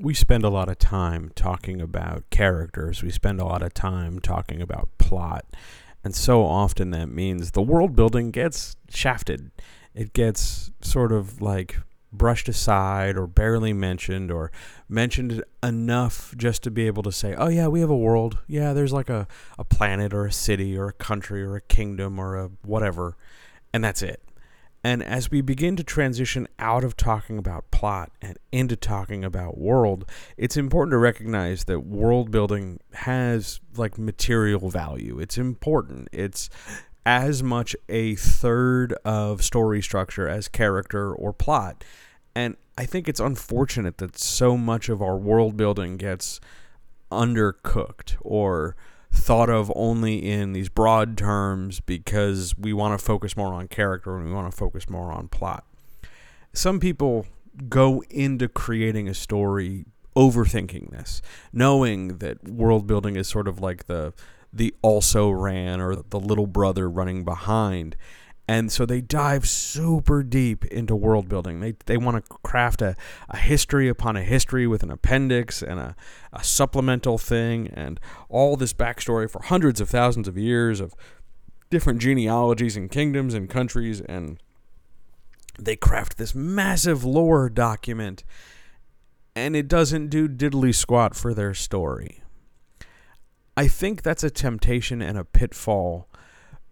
we spend a lot of time talking about characters, we spend a lot of time talking about plot, and so often that means the world building gets shafted. It gets sort of like brushed aside or barely mentioned or mentioned enough just to be able to say, oh, yeah, we have a world. Yeah, there's like a, a planet or a city or a country or a kingdom or a whatever. And that's it. And as we begin to transition out of talking about plot and into talking about world, it's important to recognize that world building has like material value. It's important. It's as much a third of story structure as character or plot. And I think it's unfortunate that so much of our world building gets undercooked or thought of only in these broad terms because we want to focus more on character and we want to focus more on plot. Some people go into creating a story overthinking this, knowing that world building is sort of like the the also ran or the little brother running behind and so they dive super deep into world building. They, they want to craft a, a history upon a history with an appendix and a, a supplemental thing and all this backstory for hundreds of thousands of years of different genealogies and kingdoms and countries. And they craft this massive lore document, and it doesn't do diddly squat for their story. I think that's a temptation and a pitfall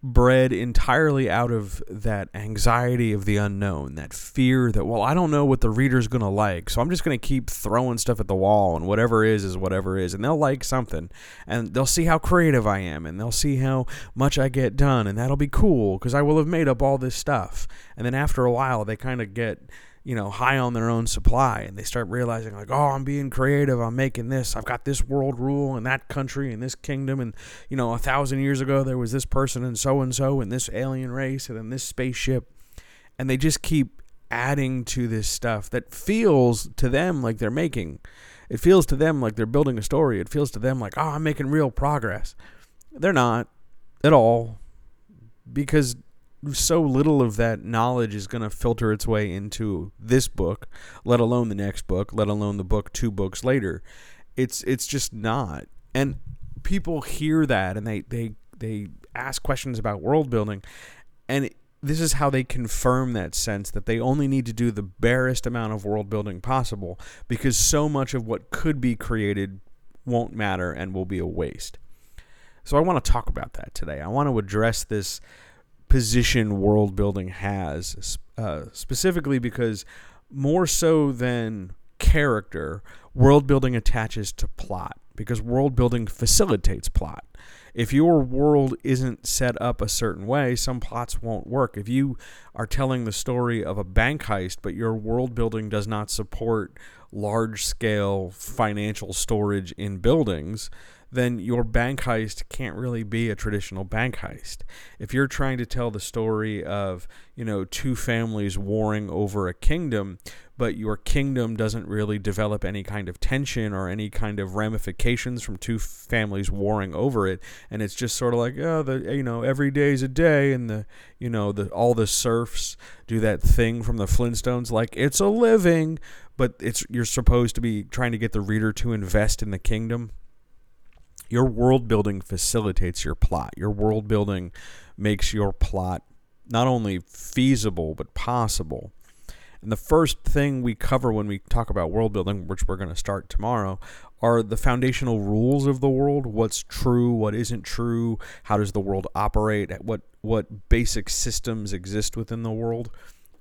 bred entirely out of that anxiety of the unknown, that fear that, well, I don't know what the reader's going to like, so I'm just going to keep throwing stuff at the wall, and whatever is, is whatever is. And they'll like something, and they'll see how creative I am, and they'll see how much I get done, and that'll be cool because I will have made up all this stuff. And then after a while, they kind of get you know, high on their own supply and they start realizing like, oh, I'm being creative, I'm making this, I've got this world rule and that country and this kingdom and you know, a thousand years ago there was this person and so and so and this alien race and then this spaceship and they just keep adding to this stuff that feels to them like they're making it feels to them like they're building a story. It feels to them like, oh, I'm making real progress. They're not at all because so little of that knowledge is going to filter its way into this book, let alone the next book, let alone the book two books later. It's it's just not. And people hear that and they they they ask questions about world building and this is how they confirm that sense that they only need to do the barest amount of world building possible because so much of what could be created won't matter and will be a waste. So I want to talk about that today. I want to address this position world building has, uh, specifically because more so than character, world building attaches to plot because world building facilitates plot. If your world isn't set up a certain way, some plots won't work. If you are telling the story of a bank heist, but your world building does not support large scale financial storage in buildings, then your bank heist can't really be a traditional bank heist. If you're trying to tell the story of, you know, two families warring over a kingdom, but your kingdom doesn't really develop any kind of tension or any kind of ramifications from two families warring over it, and it's just sort of like, oh, the you know, every day's a day, and the you know, the all the serfs do that thing from the Flintstones, like it's a living, but it's you're supposed to be trying to get the reader to invest in the kingdom your world building facilitates your plot. Your world building makes your plot not only feasible but possible. And the first thing we cover when we talk about world building, which we're going to start tomorrow, are the foundational rules of the world. What's true, what isn't true, how does the world operate, what what basic systems exist within the world.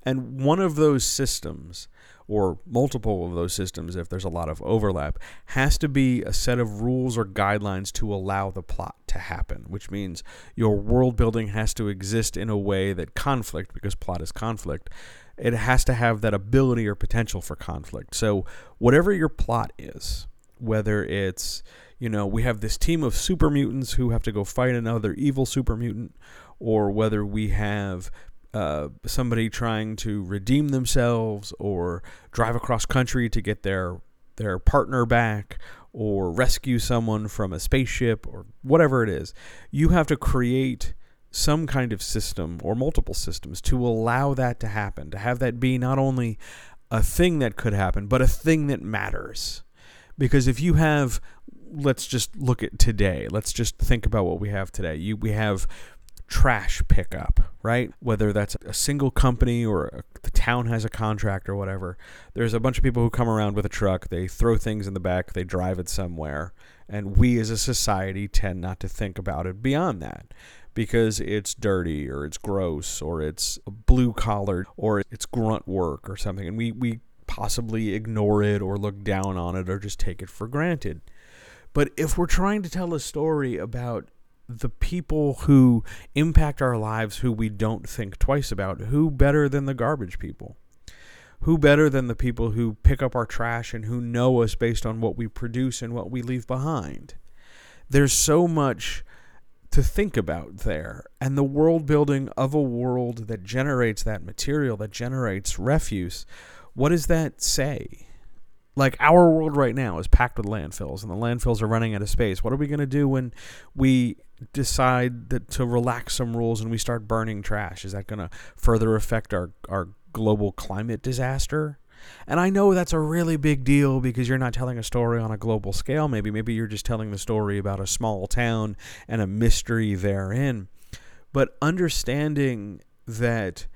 And one of those systems or multiple of those systems, if there's a lot of overlap, has to be a set of rules or guidelines to allow the plot to happen, which means your world building has to exist in a way that conflict, because plot is conflict, it has to have that ability or potential for conflict. So, whatever your plot is, whether it's, you know, we have this team of super mutants who have to go fight another evil super mutant, or whether we have uh, somebody trying to redeem themselves or drive across country to get their their partner back or rescue someone from a spaceship or whatever it is you have to create some kind of system or multiple systems to allow that to happen to have that be not only a thing that could happen but a thing that matters Because if you have, let's just look at today. Let's just think about what we have today. You we have trash pickup, right? Whether that's a single company or a, the town has a contract or whatever. There's a bunch of people who come around with a truck, they throw things in the back, they drive it somewhere, and we as a society tend not to think about it beyond that because it's dirty or it's gross or it's blue collar or it's grunt work or something and we we possibly ignore it or look down on it or just take it for granted. But if we're trying to tell a story about the people who impact our lives who we don't think twice about. Who better than the garbage people? Who better than the people who pick up our trash and who know us based on what we produce and what we leave behind? There's so much to think about there. And the world building of a world that generates that material, that generates refuse, what does that say? Like our world right now is packed with landfills, and the landfills are running out of space. What are we going to do when we decide that to relax some rules and we start burning trash? Is that going to further affect our, our global climate disaster? And I know that's a really big deal because you're not telling a story on a global scale, maybe. Maybe you're just telling the story about a small town and a mystery therein. But understanding that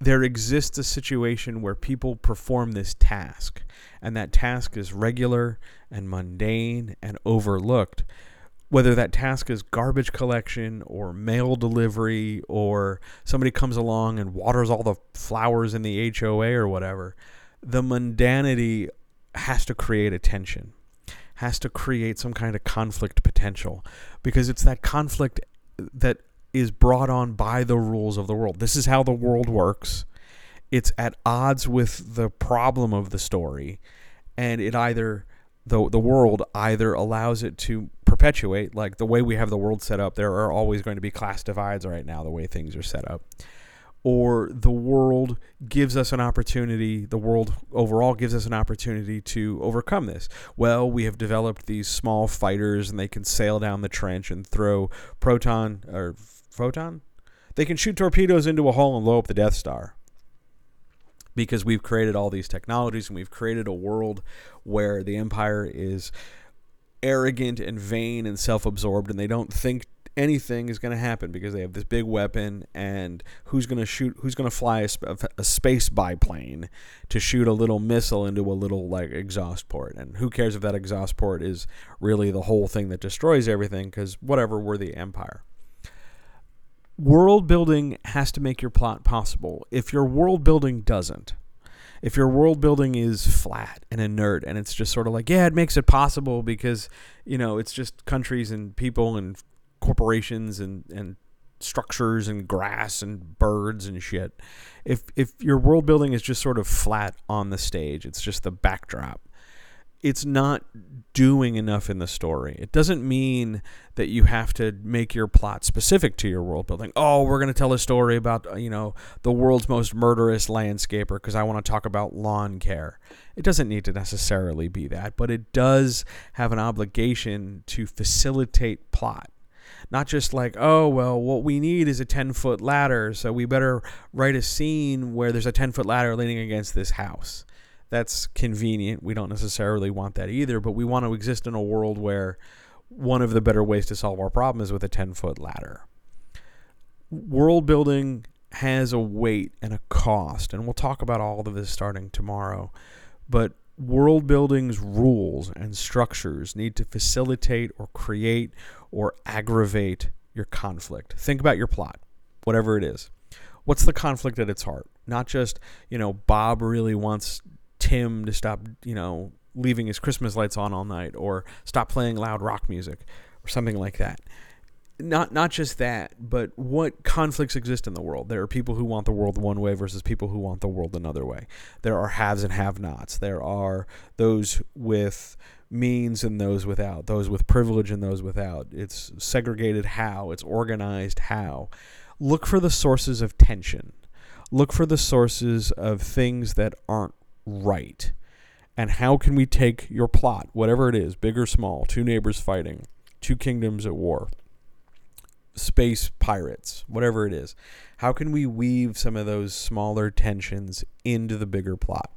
there exists a situation where people perform this task, and that task is regular and mundane and overlooked whether that task is garbage collection or mail delivery or somebody comes along and waters all the flowers in the HOA or whatever, the mundanity has to create a tension, has to create some kind of conflict potential because it's that conflict that is brought on by the rules of the world. This is how the world works. It's at odds with the problem of the story, and it either the the world either allows it to perpetuate like the way we have the world set up there are always going to be class divides right now the way things are set up. Or the world gives us an opportunity the world overall gives us an opportunity to overcome this. Well we have developed these small fighters and they can sail down the trench and throw proton or photon? They can shoot torpedoes into a hole and blow up the death star. Because we've created all these technologies and we've created a world where the empire is arrogant and vain and self-absorbed and they don't think anything is going to happen because they have this big weapon and who's going to shoot who's going to fly a, a, space biplane to shoot a little missile into a little like exhaust port and who cares if that exhaust port is really the whole thing that destroys everything because whatever we're the empire world building has to make your plot possible. If your world building doesn't, if your world building is flat and inert and it's just sort of like, yeah, it makes it possible because, you know, it's just countries and people and corporations and, and structures and grass and birds and shit. If if your world building is just sort of flat on the stage, it's just the backdrop it's not doing enough in the story. It doesn't mean that you have to make your plot specific to your world building. Oh, we're going to tell a story about, uh, you know, the world's most murderous landscaper because I want to talk about lawn care. It doesn't need to necessarily be that, but it does have an obligation to facilitate plot. Not just like, oh, well, what we need is a 10 foot ladder, so we better write a scene where there's a 10 foot ladder leaning against this house that's convenient. We don't necessarily want that either, but we want to exist in a world where one of the better ways to solve our problem is with a 10 foot ladder. World building has a weight and a cost, and we'll talk about all of this starting tomorrow. But world building's rules and structures need to facilitate or create or aggravate your conflict. Think about your plot, whatever it is. What's the conflict at its heart? Not just, you know, Bob really wants Tim to stop, you know, leaving his Christmas lights on all night or stop playing loud rock music or something like that. Not not just that, but what conflicts exist in the world. There are people who want the world one way versus people who want the world another way. There are haves and have-nots. There are those with means and those without, those with privilege and those without. It's segregated how, it's organized how. Look for the sources of tension. Look for the sources of things that aren't right? And how can we take your plot, whatever it is, big or small, two neighbors fighting, two kingdoms at war, space pirates, whatever it is, how can we weave some of those smaller tensions into the bigger plot?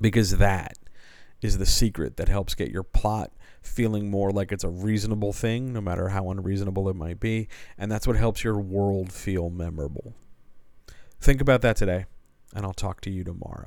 Because that is the secret that helps get your plot feeling more like it's a reasonable thing, no matter how unreasonable it might be. And that's what helps your world feel memorable. Think about that today, and I'll talk to you tomorrow.